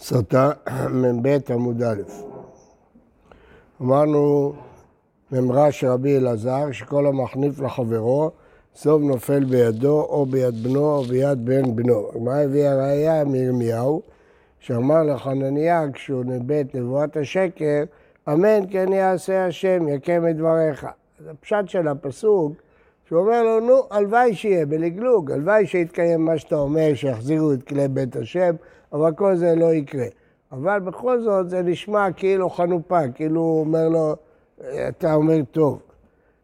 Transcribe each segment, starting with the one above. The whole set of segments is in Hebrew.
סוטה מ"ב עמוד א'. אמרנו ממרה של רבי אלעזר, שכל המחניף לחברו, סוף נופל בידו או ביד בנו או ביד בן בנו. מה הביא הראייה מירמיהו? שאמר לחנניה כשהוא ניבא את נבואת השקר, אמן כן יעשה השם, יקם את דבריך. הפשט של הפסוק, שהוא אומר לו, נו, הלוואי שיהיה בלגלוג, הלוואי שיתקיים מה שאתה אומר, שיחזירו את כלי בית השם, אבל כל זה לא יקרה. אבל בכל זאת זה נשמע כאילו חנופה, כאילו הוא אומר לו, אתה אומר טוב.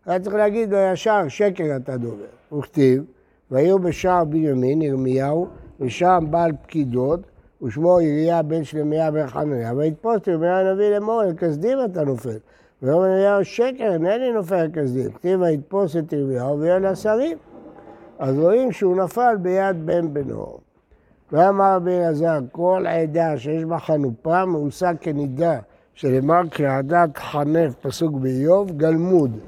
היה צריך להגיד לו ישר, שקר אתה דובר. הוא כתיב, והיו בשער בנימין, ירמיהו, ושם בעל פקידות, ושמו יריה בן שלמיה בן חנניה, ויתפוס ירמיה הנביא לאמור, אל כסדים אתה נופל. ויאמר אליהו שקר, אינני נופל על כסדים. כתיב ויתפוס את ירמיהו ויהיה לשרים. אז רואים שהוא נפל ביד בן בנו. ואמר רבי אלעזר, כל עדה שיש בה חנופה מאוסה כנידה, שלמר כעדת חנף, פסוק באיוב, גלמוד.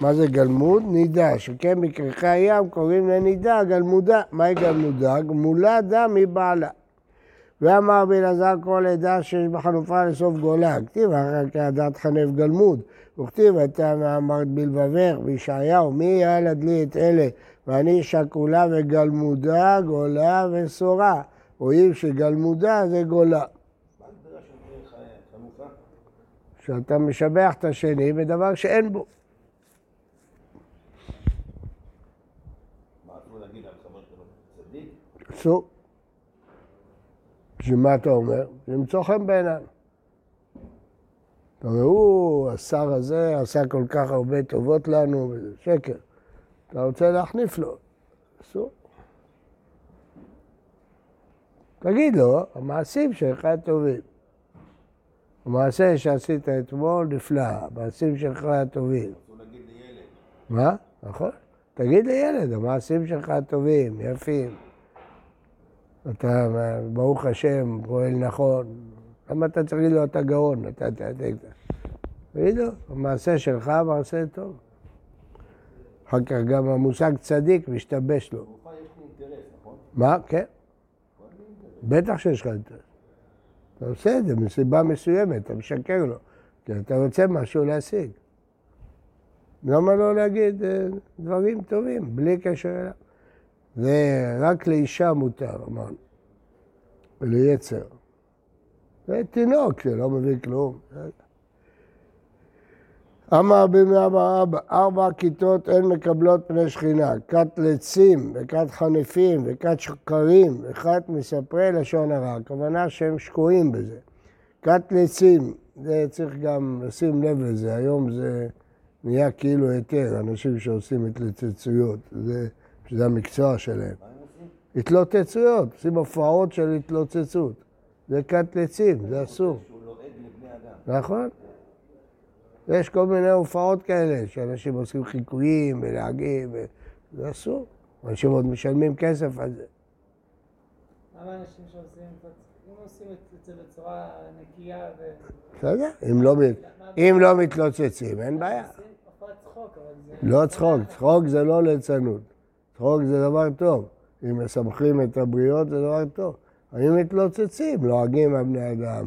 מה זה גלמוד? נידה, שכן בכריכי הים קוראים לנידה גלמודה. מהי גלמודה? גמולה דם מבעלה. ואמר רבי אלעזר כל עדה שיש בה חנופה לסוף גולה, כתיב אחר כעדת חנף גלמוד, וכתיב אתה מאמרת בלבבך בישעיהו, מי ילד לי את אלה, ואני שקולה וגלמודה, גולה וסורה. רואים שגלמודה זה גולה. שאתה משבח את השני בדבר שאין בו. אסור. בשביל מה אתה אומר? למצוא חן בעיניו. אתה אומר, הוא, השר הזה, עשה כל כך הרבה טובות לנו, וזה שקר. אתה רוצה להחניף לו, אסור. תגיד לו, המעשים שלך טובים. המעשה שעשית אתמול נפלא, המעשים שלך טובים. מה? נכון. תגיד לילד, המעשים שלך טובים, יפים. אתה, ברוך השם, פועל נכון. למה אתה צריך להגיד לו, אתה גאון? אתה, תגיד לו, המעשה שלך מעשה טוב. אחר כך גם המושג צדיק משתבש לו. נכון? מה? כן. בטח שיש לך אינטרס. אתה עושה את זה מסיבה מסוימת, אתה משקר לו, כי אתה רוצה משהו להשיג. למה לא להגיד אה, דברים טובים, בלי קשר אליו? זה רק לאישה מותר, אמרנו, וליצר. זה תינוק שלא מבין כלום. אמר בימי אבא אבא, ארבע כיתות אין מקבלות פני שכינה, כת לצים וכת חנפים וכת שקרים וכת מספרי לשון הרע, הכוונה שהם שקועים בזה. כת לצים, זה צריך גם לשים לב לזה, היום זה נהיה כאילו היתר, אנשים שעושים התלוצצויות, זה, שזה המקצוע שלהם. התלוצצויות, עושים הופעות של התלוצצות, זה כת לצים, זה אסור. נכון. ויש כל מיני הופעות כאלה, שאנשים עושים חיקויים ולהגים, זה אסור. אנשים עוד משלמים כסף על זה. למה אנשים שעושים, אם עושים את זה בצורה נקייה ו... בסדר, אם לא, לא מתלוצצים, אין בעיה. לא צחוק, צחוק זה לא ליצנות. צחוק זה דבר טוב. אם מסמכים את הבריות זה דבר טוב. אם מתלוצצים, לועגים על בני אדם.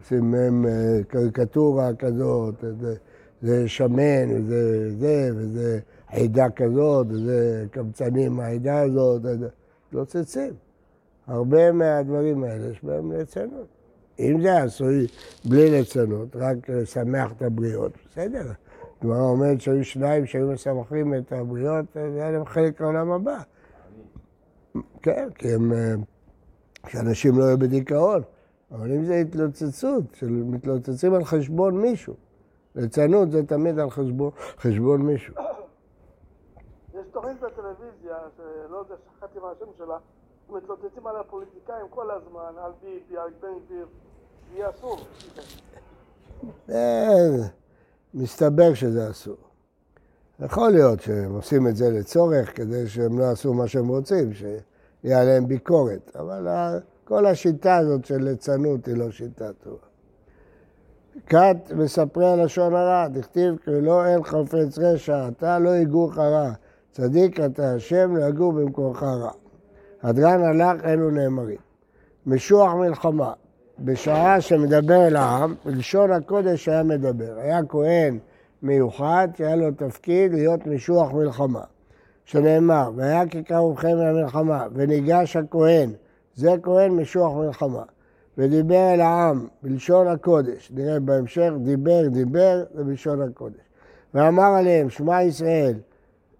עושים מהם אה, קריקטורה כזאת, זה שמן, וזה זה, וזה עדה כזאת, וזה קמצנים מהעדה הזאת, מתלוצצים. הרבה מהדברים האלה יש בהם ליצנות. אם זה עשוי בלי ליצנות, רק לשמח את הבריות, בסדר. הגמרא אומרת שהיו שניים שהיו משמחים את הבריות, זה היה להם חלק לעולם הבא. כן, כי הם, אה, שאנשים לא יהיו בדיכאון. אבל אם זה התלוצצות, מתלוצצים על חשבון מישהו. ליצנות זה תמיד על חשבון, חשבון מישהו. יש תוכנית בטלוויזיה, שלא יודע, שכחתי מה השם שלה, מתלוצצים על הפוליטיקאים כל הזמן, על ביבי, על בן גביר, יהיה אסור. מסתבר שזה אסור. יכול להיות שהם עושים את זה לצורך, כדי שהם לא יעשו מה שהם רוצים, שיהיה עליהם ביקורת, אבל כל השיטה הזאת של ליצנות היא לא שיטה טובה. כת מספרי הלשון הרע, דכתיב כי לא אין חפץ רשע, אתה לא יגורך רע, צדיק אתה השם לא יגור במקומך רע. הדרן הלך אלו נאמרים. משוח מלחמה, בשעה שמדבר אל העם, בלשון הקודש היה מדבר. היה כהן מיוחד שהיה לו תפקיד להיות משוח מלחמה. שנאמר, והיה כיכר רובכם למלחמה, וניגש הכהן, זה כהן משוח מלחמה. ודיבר אל העם בלשון הקודש, נראה בהמשך, דיבר, דיבר, זה בלשון הקודש. ואמר עליהם, שמע ישראל,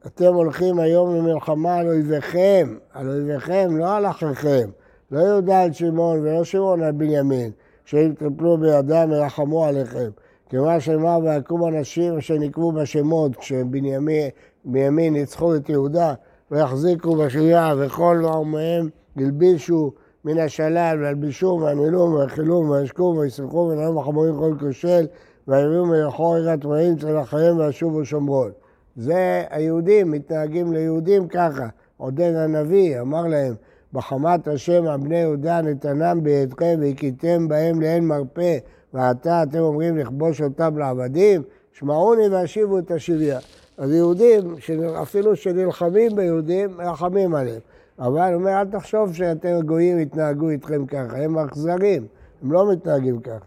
אתם הולכים היום למלחמה על אויביכם, על אויביכם, לא על אחיכם. לא יהודה על שמעון ולא שמעון על בנימין, שאם תפלו בידם ירחמו עליכם. כיוון שאמר ויקום אנשים אשר נקבו בשמות כשבנימין ניצחו את יהודה ויחזיקו בשריעה וכל נעמיהם הלבישו מן השלל והלבישו והנעלום והחילום וישקו ויסלחו ונעלם החמורים כל כושל ויביאו מלכו עירת רעים צלחיהם וישובו שומרון. זה היהודים מתנהגים ליהודים ככה. עודד הנביא אמר להם בחמת השם על בני יהודה נתנם בידכם והכיתם בהם לאין מרפא ועתה אתם אומרים לכבוש אותם לעבדים, שמעוני והשיבו את השביה. אז יהודים, אפילו שנלחמים ביהודים, מרחמים עליהם. אבל הוא אומר, אל תחשוב שאתם גויים יתנהגו איתכם ככה, הם אכזרים, הם לא מתנהגים ככה.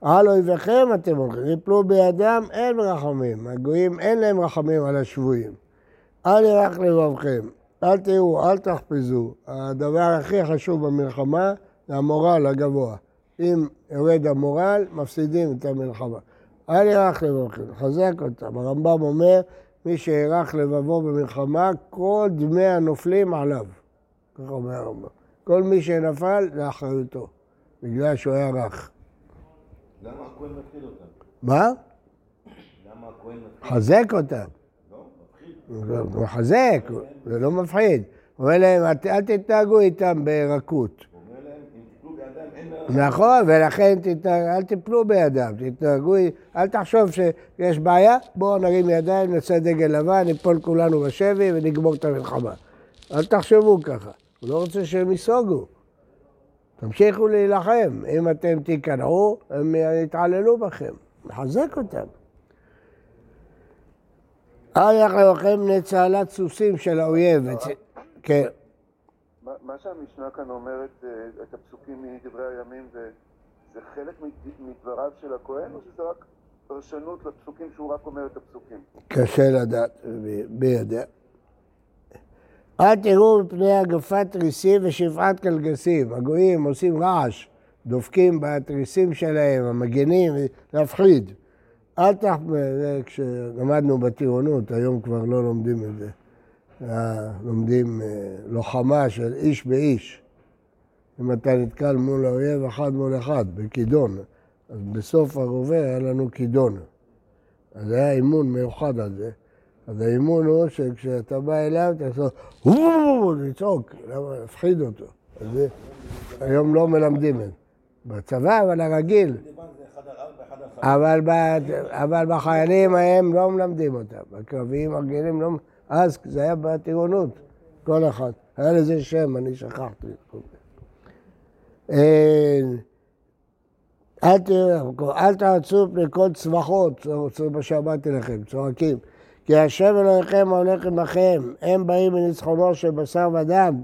על אויביכם אתם הולכים, יפלו בידם, אין רחמים. הגויים אין להם רחמים על השבויים. אל ירח לבבכם, אל תראו, אל תחפזו. הדבר הכי חשוב במלחמה זה המורל הגבוה. אם יורד המורל, מפסידים את המלחמה. אל ירח לבבכם, חזק אותם. הרמב"ם אומר, מי שירח לבבו במלחמה, כל דמי הנופלים עליו. ככה אומר הרמב"ם. כל מי שנפל, זה אחריותו, בגלל שהוא היה רך. למה הכהן מפחיד אותם? מה? למה הכהן מפחיד? חזק אותם. לא. הוא מחזק, זה לא מפחיד. הוא אומר להם, "אל- תתנהגו איתם ברכות. נכון, ולכן אל תיפלו בידם, תתנהגו, אל תחשוב שיש בעיה, בואו נרים ידיים, נצא דגל לבן, ניפול כולנו בשבי ונגמור את המלחמה. אל תחשבו ככה, הוא לא רוצה שהם ייסוגו. תמשיכו להילחם, אם אתם תיכנעו, הם יתעללו בכם, מחזק אותם. יחלו לכם בני צהלת סוסים של האויב. כן. מה שהמשנה כאן אומרת, אה, את הפסוקים מדברי הימים, זה, חלק מד- מדבריו של הכהן, או שזה רק פרשנות לפסוקים שהוא רק אומר את הפסוקים? קשה לדעת, מי יודע. אל תראו מפני הגפת תריסים ושפעת קלגסים. הגויים עושים רעש, דופקים בתריסים שלהם, המגנים, להפחיד. אל תח... זה כשלמדנו בטירונות, היום כבר לא לומדים את זה. אה, לומדים אה, לוחמה של איש באיש. אם אתה נתקל מול האויב אחד מול אחד, בכידון. אז בסוף הרובה היה לנו כידון. אז היה אימון מיוחד על זה. אז האימון הוא שכשאתה בא אליו, אתה עושה לצעוק? להפחיד אותו. היום לא מלמדים את זה. בצבא, אבל הרגיל. אבל, ב, אבל בחיילים ההם לא מלמדים אותם. בקרביים הרגילים לא... אז זה היה בטירונות, כל אחד. היה לזה שם, אני שכחתי. אל תראו, אל תעצו פני כל צווחות, זה מה שאמרתי לכם, צועקים. כי השם אלוהיכם ההולך עמכם, הם באים מניצחונו של בשר ודם,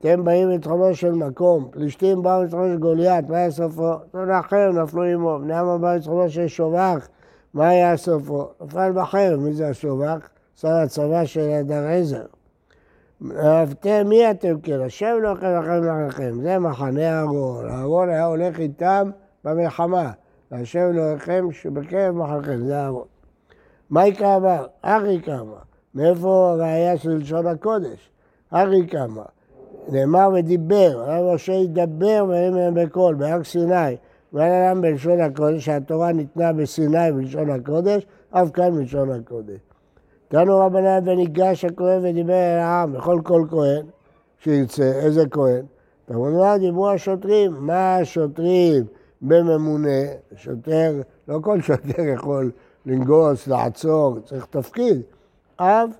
אתם באים מניצחונו של מקום. פלישתים באו מניצחונו של גוליית, מה היה סופו? תנחם, נפלו עמו. בני עמה באו מניצחונו של שובח, מה היה סופו? נפל בחרב, מי זה השובח? שר הצבא של הדר עזר. אהבתם מי אתם כן, השם לא אוכל לכם לכם, זה מחנה אהרון, אהרון היה הולך איתם במלחמה, והשם אלוהיכם שבקרב מחלכם, זה אהרון. מה יקרא אמר? ארי קמא, מאיפה הראייה של לשון הקודש? ארי קמא, נאמר ודיבר, הרב משה ידבר והם מהם בקול, בהר סיני, ואין להם בלשון הקודש, שהתורה ניתנה בסיני בלשון הקודש, אף כאן בלשון הקודש. תנו רבנן וניגש הכהן ודיבר אל העם, לכל כל כהן שירצה, איזה כהן? רבנן דיברו השוטרים, מה השוטרים בממונה? שוטר, לא כל שוטר יכול לנגוס, לעצור, צריך תפקיד. אב,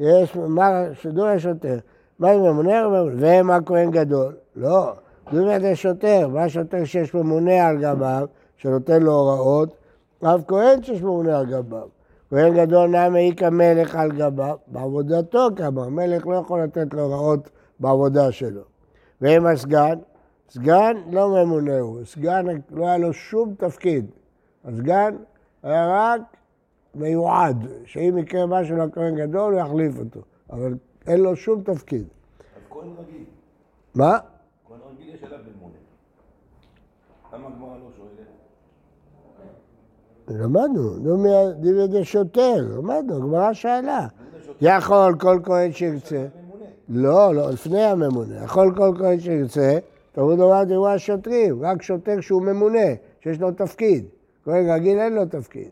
יש, מה, שידור השוטר, מה זה ממונה? והם הכהן גדול? לא, זה זה שוטר, מה שוטר שיש ממונה על גביו, שנותן לו הוראות? אב כהן שיש ממונה על גביו. כהן גדול נע מעיק המלך על גביו, בעבודתו כמה, המלך לא יכול לתת לו הוראות בעבודה שלו. והם הסגן, סגן לא ממונה הוא, סגן לא היה לו שום תפקיד. הסגן היה רק מיועד, שאם יקרה משהו לכהן גדול הוא יחליף אותו, אבל אין לו שום תפקיד. אז כהן רגיל. מה? כהן רגיל יש עליו ממונה. למה הגמרא לא שואלת? למדנו, נו דיבר שוטר, למדנו, הגמרא שאלה. יכול כל כהן שירצה. לא, לא, לפני הממונה. יכול כל כהן שירצה, תלמוד לומר דברי השוטרים, רק שוטר שהוא ממונה, שיש לו תפקיד. כהן רגיל אין לו תפקיד.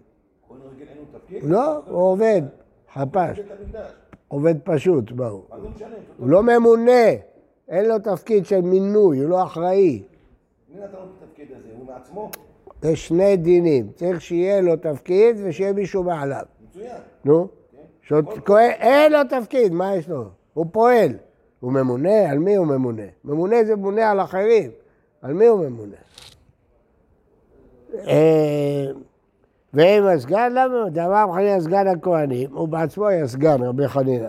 כהן רגיל אין לו תפקיד? לא, הוא עובד, חפש. עובד פשוט, ברור. מה זה משנה? הוא לא ממונה, אין לו תפקיד של מינוי, הוא לא אחראי. מי נתן לו את התפקיד הזה? הוא מעצמו? יש שני דינים, צריך שיהיה לו תפקיד ושיהיה מישהו מעליו. מצוין. נו. כהן, אין לו תפקיד, מה יש לו? הוא פועל. הוא ממונה? על מי הוא ממונה? ממונה זה ממונה על אחרים. על מי הוא ממונה? ואם הסגן, למה? דבר חנינא סגן הכהנים, הוא בעצמו היה סגן, רבי חנינא.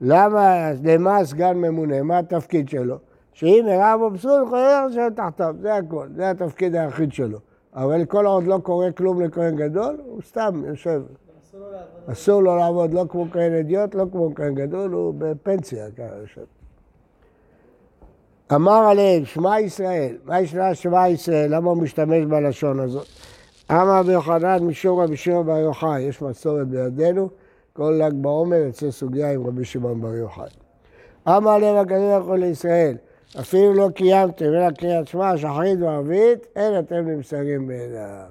למה, למה הסגן ממונה? מה התפקיד שלו? שאם הראה בו פסול, יכול לשבת תחתיו, זה הכל, זה התפקיד היחיד שלו. אבל כל עוד לא קורה כלום לכהן גדול, הוא סתם יושב. אסור לו לעבוד לא כמו כהן אדיוט, לא כמו כהן גדול, הוא בפנסיה ככה יושב. אמר עליהם, שמע ישראל, מה ישנה שמע ישראל? למה הוא משתמש בלשון הזאת? אמר רבי יוחנן משום רבי שמעון בר יוחאי, יש מסורת בידינו, כל ל"ג בעומר יוצא סוגיה עם רבי שמעון בר יוחאי. אמר הקדוש ברוך הוא לישראל, אפילו לא קיימתם אלא קריאת שמע, שחרית וערבית, אין אתם נמסרים בעיניו.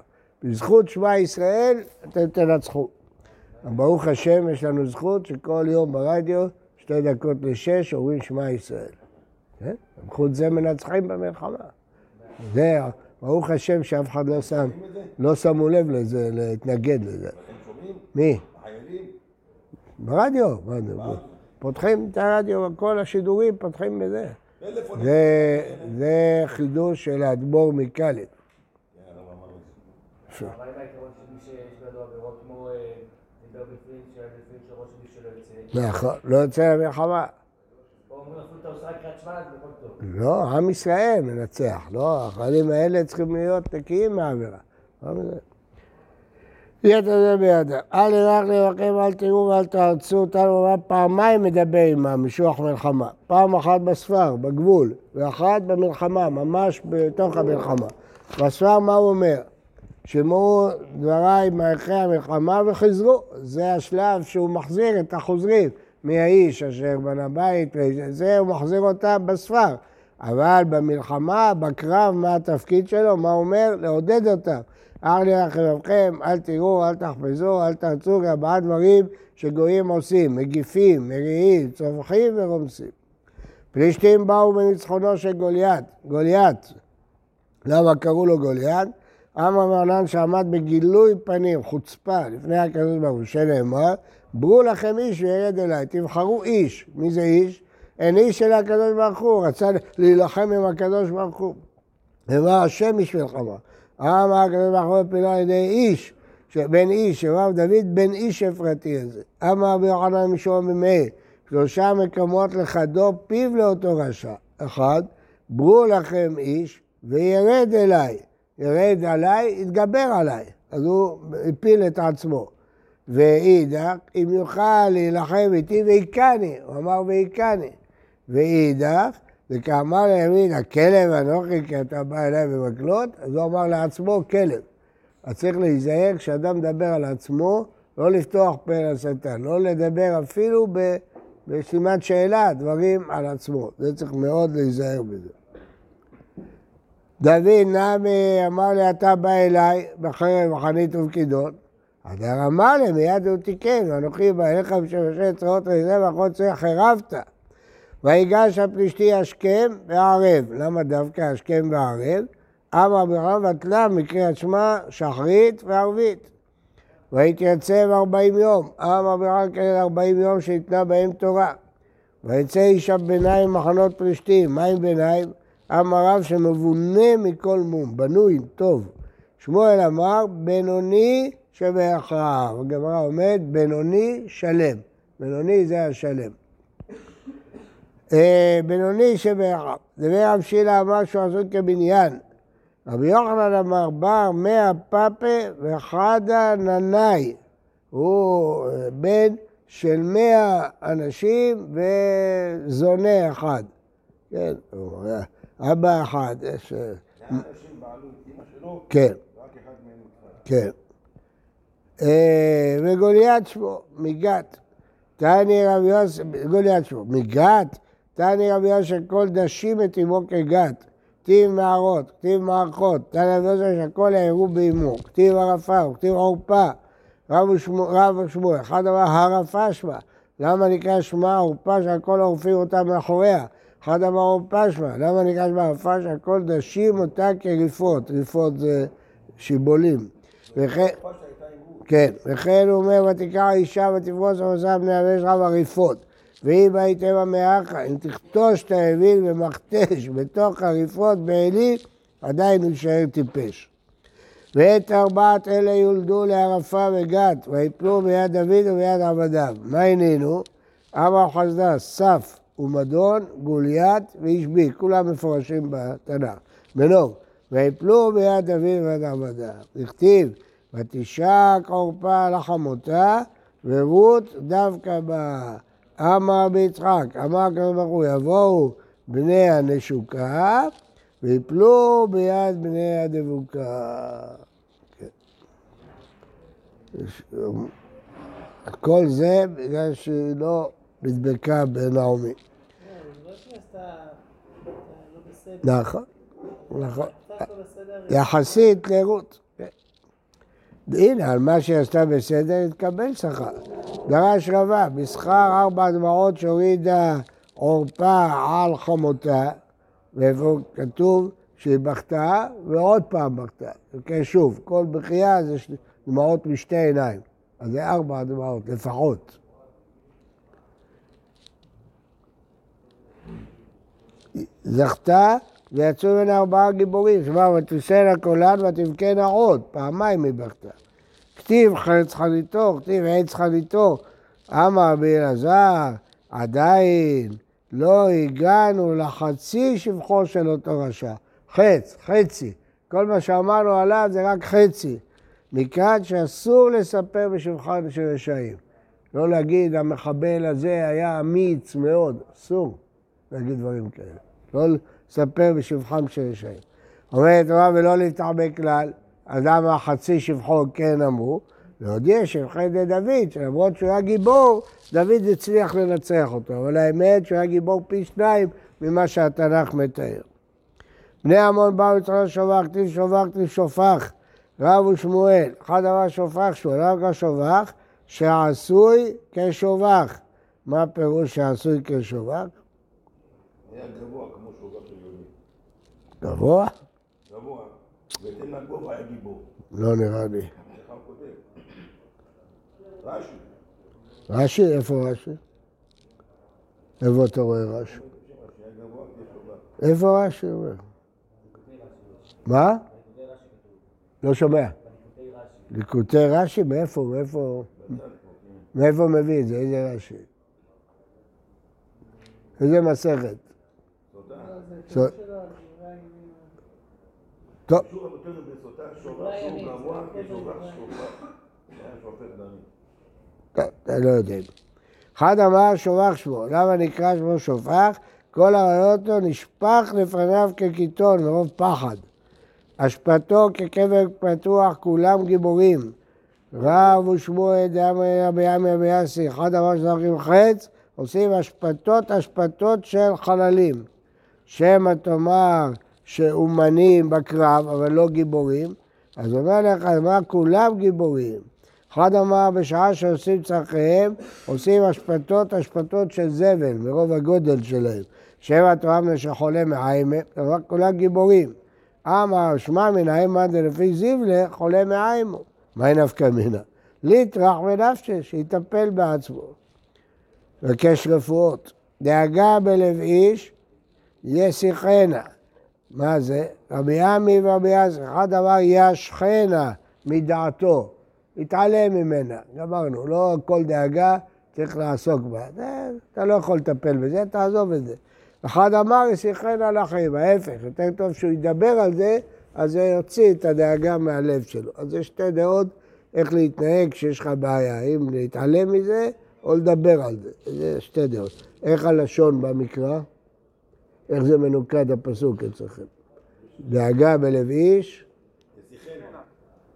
בזכות שמע ישראל אתם תנצחו. ברוך השם, יש לנו זכות שכל יום ברדיו, שתי דקות לשש, אומרים שמע ישראל. כן? בזכות זה מנצחים במלחמה. זה, ברוך השם שאף אחד לא שם, לא שמו לב לזה, להתנגד לזה. אתם שומעים? מי? החיילים? ברדיו. ברדיו. פותחים את הרדיו, כל השידורים פותחים בזה. זה, זה חידוש של האדמו"ר כמו אה? נכון, לא יוצא למלחמה. לא, עם ישראל מנצח, לא, החיילים האלה צריכים להיות נקיים מהעבירה. לא מזה. יד הזה בידם. אל ירח לבקם, אל תראו ואל תארצו אותנו, הוא פעמיים מדבר עמם, משוח מלחמה. פעם אחת בספר, בגבול, ואחת במלחמה, ממש בתוך המלחמה. בספר מה הוא אומר? שמעו דבריי מערכי המלחמה וחזרו. זה השלב שהוא מחזיר את החוזרים מהאיש אשר בנה בית, זה הוא מחזיר אותם בספר. אבל במלחמה, בקרב, מה התפקיד שלו? מה הוא אומר? לעודד אותם. אר לי רחמכם, אל תראו, אל תחפזו, אל תרצו, ארבעה דברים שגויים עושים, מגיפים, מריעים, צווחים ורומסים. פלישתים באו בניצחונו של גוליית, גוליית. למה קראו לו גוליית? אמר מרנן שעמד בגילוי פנים, חוצפה, לפני הקדוש ברוך הוא, שנאמר, ברו לכם איש וירד אליי, תבחרו איש. מי זה איש? אין איש של הקדוש ברוך הוא, רצה להילחם עם הקדוש ברוך הוא. ומה השם בשבילך אמר? הקדוש ברוך הוא פינו על ידי איש, בן איש, אמר דוד בן איש אפרתי הזה. אמר רבי יוחנן משום במאיר, שלושה מקומות לחדו פיו לאותו רשע. אחד, ברו לכם איש וירד אליי. ירד עליי, יתגבר עליי. אז הוא הפיל את עצמו. ואידך, אם יוכל להילחם איתי והיכני, הוא אמר והיכני. ואידך, וכאמר לימין, הכלב אנוכי כי אתה בא אליי במקלות, אז הוא אמר לעצמו כלב. אז צריך להיזהר כשאדם מדבר על עצמו, לא לפתוח פה לשטן, לא לדבר אפילו ב- בסימן שאלה, דברים על עצמו. זה צריך מאוד להיזהר בזה. דוד נמי אמר לי, אתה בא אליי בחרב וחנית ובכידון. אמר לי, מיד הוא תיקן, ואנוכי בא אליך בשמשי צרות וזה ואחות צורך חרבת. ויגש הפלישתי השכם וערב. למה דווקא השכם וערב? אמר ברם ותלה מקריאת שמע שחרית וערבית. ויתייצב ארבעים יום. אמר ברם כאלה ארבעים יום שניתנה בהם תורה. ויצא איש ביניים מחנות פלישתים. מה עם ביניים? אמר רב שמבונה מכל מום, בנוי, טוב. שמואל אמר, בינוני שבהכרעה. הגמרא אומרת, בינוני שלם. בינוני זה השלם. אה, בינוני שבאחד. דבי רב שילה אמר שהוא עשוי כבניין. רבי יוחנן אמר בר מאה פפה וחדה ננאי. הוא אה, בן של מאה אנשים וזונה אחד. כן, היה אבא אחד. אה, אנשים בעלו את אמא שלו, כן. כן. אה, וגוליית שמו, מגת. תני רבי יוסף, גוליית שמו, מגת, תני רבי יוסף כל דשים את אמו כגת. כתיב מערות, כתיב מערכות, תני רבי יוסף שהכל העירו באמו, כתיב ערפה, כתיב עורפה. רב רב ושמואל, אחד אמר הרפה שמה. למה נקרא שמה עורפה שהכל עורפים אותה מאחוריה? אחד אמר עורפה שמה. למה נקרא שמה עורפה שהכל דשים אותה כריפות? ריפות זה שיבולים. וכן... כן, וכן הוא אומר, ותקרא האישה ותפרוס עושה בני אביש רב הריפות. ואם הייתם המאחה, אם תכתוש את האוויל במכתש בתוך הריפות בעלי, עדיין הוא יישאר טיפש. ואת ארבעת אלה יולדו לערפה וגת, ויפלו ביד דוד וביד עבדיו. מה הנינו? אמר חסדה, סף ומדון, גוליית ואישבי, כולם מפורשים בתנ"ך. מנור, ויפלו ביד דוד וביד עבדיו. הכתיב, ותשק עורפה לחמותה, ורות דווקא בה. אמר ביצחק, אמר הקדוש ברוך הוא, יבואו בני הנשוקה, ויפלו ביד בני הדבוקה. כן. כל זה בגלל שהיא לא נדבקה בנעמי. זה לא לא. נכון, נכון. יחסית לרות. הנה, על מה שהיא עשתה בסדר, התקבל שכר. דרש רבה, בשכר ארבע דמעות שהורידה עורפה על חמותה, ואיפה כתוב שהיא בכתה, ועוד פעם בכתה. כן, שוב, כל בכייה זה דמעות משתי עיניים. אז זה ארבע דמעות, לפחות. זכתה ויצאו ממנה ארבעה גיבורים, שמע ותוסנה קולן ותבכנה עוד, פעמיים היא בכתה. כתיב חץ חניתו, כתיב עץ חניתו, אמר רבי אלעזר, עדיין לא הגענו לחצי שבחו של אותו רשע. חץ, חצי. כל מה שאמרנו עליו זה רק חצי. מכאן שאסור לספר בשבחם של רשעים. לא להגיד, המחבל הזה היה אמיץ מאוד, אסור להגיד דברים כאלה. לא לספר בשבחם של רשעים. אומרת התורה ולא להתעמק כלל, אדם החצי שבחו כן אמרו, להודיע שבחי די דוד, שלמרות שהוא היה גיבור, דוד הצליח לנצח אותו, אבל האמת שהוא היה גיבור פי שניים ממה שהתנ"ך מתאר. בני עמון באו לצלול שובח, כתיב שובח, כתיב שופח, רב ושמואל, אחד אמר שופח, שמואל אמר שובח, שעשוי כשובח. מה הפירוש שעשוי כשובח? היה גבוה כמו יהודי. גבוה? גבוה. בהתאם לגובה היה גיבור. לא נראה לי. רש"י. רש"י? איפה רש"י? איפה אתה רואה רש"י? איפה רש"י אומר? מה? לא שומע. ליקוטי רש"י? מאיפה? מאיפה? מאיפה מביא את זה? איזה רש"י? איזה מסכת? לא, זה ס- פירוש שלו, אז אולי... טוב. טוב, אתם לא יודעים. אחד אמר שובח שמו, למה נקרא שמו שופח? כל הראיות לו נשפך לפניו כקיטון מרוב פחד. אשפתו כקבר פתוח, כולם גיבורים. רב ושמואל דאמרי רבי עמי רבי יאסי, אחד אמר שזוכרים חץ, עושים אשפתות אשפתות של חללים. שמא תאמר שאומנים בקרב, אבל לא גיבורים, אז אומר לך, מה כולם גיבורים. אחד אמר, בשעה שעושים צרכיהם, עושים אשפתות, אשפתות של זבל, מרוב הגודל שלהם. שבע תואמנה שחולה מעיימה, אבל כולם גיבורים. אמר, שמע מנהים מאן דלפי זיבלה, חולה מעיימו. מהי נפקא מינה? ליטרח ונפשי, שיטפל בעצמו. מבקש רפואות. דאגה בלב איש, ישיחנה. מה זה? רבי עמי ורבי יאסר, אחד אמר ישחנה מדעתו, התעלם ממנה, גמרנו, לא כל דאגה צריך לעסוק בה. זה, אתה לא יכול לטפל בזה, תעזוב את זה. אחד אמר, ישיחנה על החיים, ההפך, יותר טוב שהוא ידבר על זה, אז זה יוציא את הדאגה מהלב שלו. אז יש שתי דעות איך להתנהג כשיש לך בעיה, האם להתעלם מזה או לדבר על זה. זה שתי דעות. איך הלשון במקרא? איך זה מנוקד הפסוק אצלכם? דאגה בלב איש,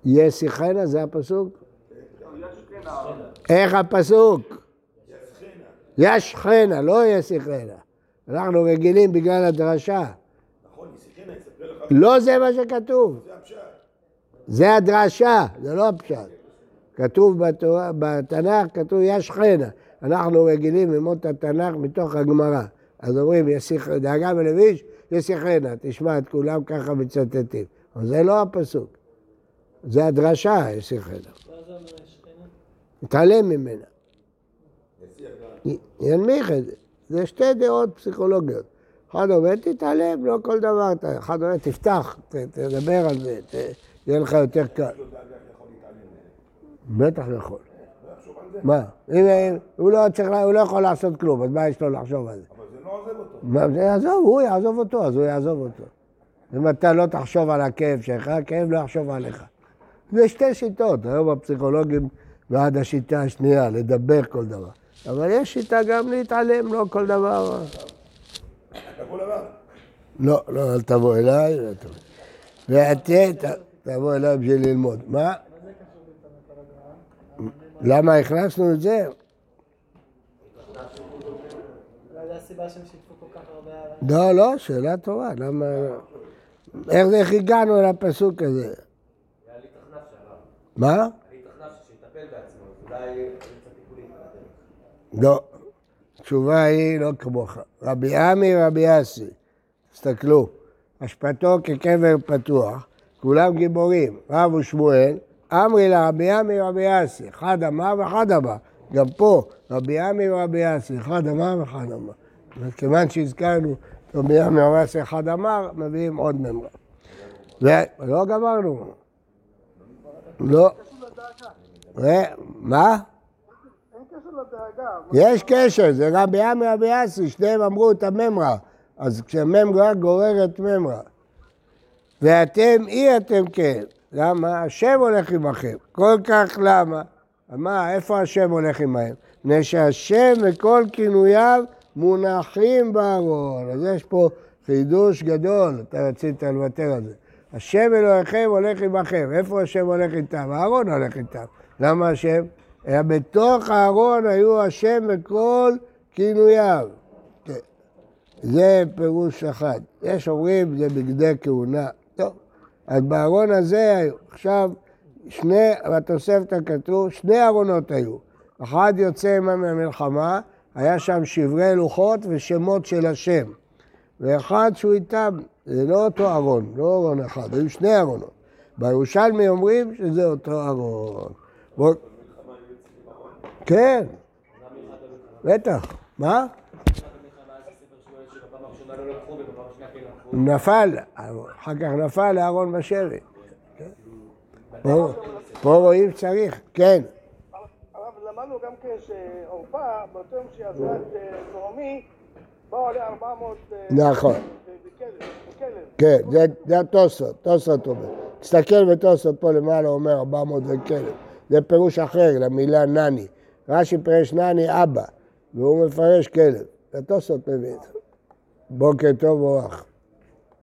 ישיחנה, זה הפסוק? איך הפסוק? ישכנה, לא ישיחנה. אנחנו רגילים בגלל הדרשה. יסיחנה לא זה מה שכתוב. זה הדרשה, זה לא הפשט. כתוב בתנ"ך, כתוב ישכנה. אנחנו רגילים ללמוד את התנ"ך מתוך הגמרא. אז אומרים, דאגה בלביש, יסיחנה. תשמע, את כולם ככה מצטטים. אבל זה לא הפסוק. זה הדרשה, יסיחנה. התעלם ממנה. ינמיך את זה. זה שתי דעות פסיכולוגיות. אחד אומר, תתעלם, לא כל דבר. אחד אומר, תפתח, תדבר על זה, יהיה לך יותר קל. בטח יכול. מה? אם לא הוא לא יכול לעשות כלום, אז מה יש לו לחשוב על זה? עוזב אותו. מה, זה יעזוב, הוא יעזוב אותו, אז הוא יעזוב אותו. אם אתה לא תחשוב על הכאב שלך, הכאב לא יחשוב עליך. זה שתי שיטות, היום הפסיכולוגים ועד השיטה השנייה, לדבר כל דבר. אבל יש שיטה גם להתעלם, לא כל דבר. כל דבר. לא, לא, אל תבוא אליי. אל תבוא. ואתה, תבוא אליי בשביל ללמוד. מה? למה הכנסנו את זה? הסיבה שהם שיתפו כל כך הרבה. לא, לא, שאלה טובה, למה... איך זה, איך הגענו לפסוק הזה? היה לי תחנף שעליו. מה? היה לי תחנף שיטפל בעצמו, אז אולי אני קצת טיפולים. לא. התשובה היא לא כמוך. רבי עמי רבי אסי, תסתכלו, השפעתו כקבר פתוח, כולם גיבורים, רב ושמואל, אמרי לרבי עמי רבי אסי, אחד אמר ואחד אמר. גם פה, רבי עמי ורבי אסי, אחד אמר ואחד אמר. וכיוון שהזכרנו רבי אסי, אחד אמר, מביאים עוד ממרה. ולא גמרנו. לא. מה? אין קשר לדאגה. יש קשר, זה רבי עמי רבי אסי, שניהם אמרו את הממרה. אז כשממרה גוררת ממרה. ואתם אי אתם כן. למה? השם הולך עמכם. כל כך למה? מה, איפה השם הולך עמהם? מפני שהשם וכל כינוייו מונחים בארון. אז יש פה חידוש גדול, אתה רצית לוותר על זה. השם אלוהיכם הולך עמכם. איפה השם הולך איתם? הארון הולך איתם. למה השם? בתוך הארון היו השם וכל כינוייו. זה פירוש אחד. יש אומרים זה בגדי כהונה. טוב, אז בארון הזה היו. עכשיו, שני, בתוספתא כתוב, שני ארונות היו. אחד יוצא מהמלחמה, היה שם שברי לוחות ושמות של השם. ואחד שהוא איתם, זה לא אותו ארון, לא ארון אחד, היו שני ארונות. בירושלמי אומרים שזה אותו ארון. בוא... כן, בטח. מה? נפל, אחר כך נפל לארון בשבי. כן. פה רואים שצריך, כן. למדנו גם כן שעורפה, באותו יום שהיא עזבה את אה, נעמי, באו עליה 400... אה, נכון. כן, זה, זה התוספות, תוספות אומר. תסתכל בתוספות פה למעלה, אומר 400 וכלב. זה פירוש אחר למילה נני. רש"י פירש נני אבא, והוא מפרש כלב. זה תוספות מבין. בוקר טוב וברח.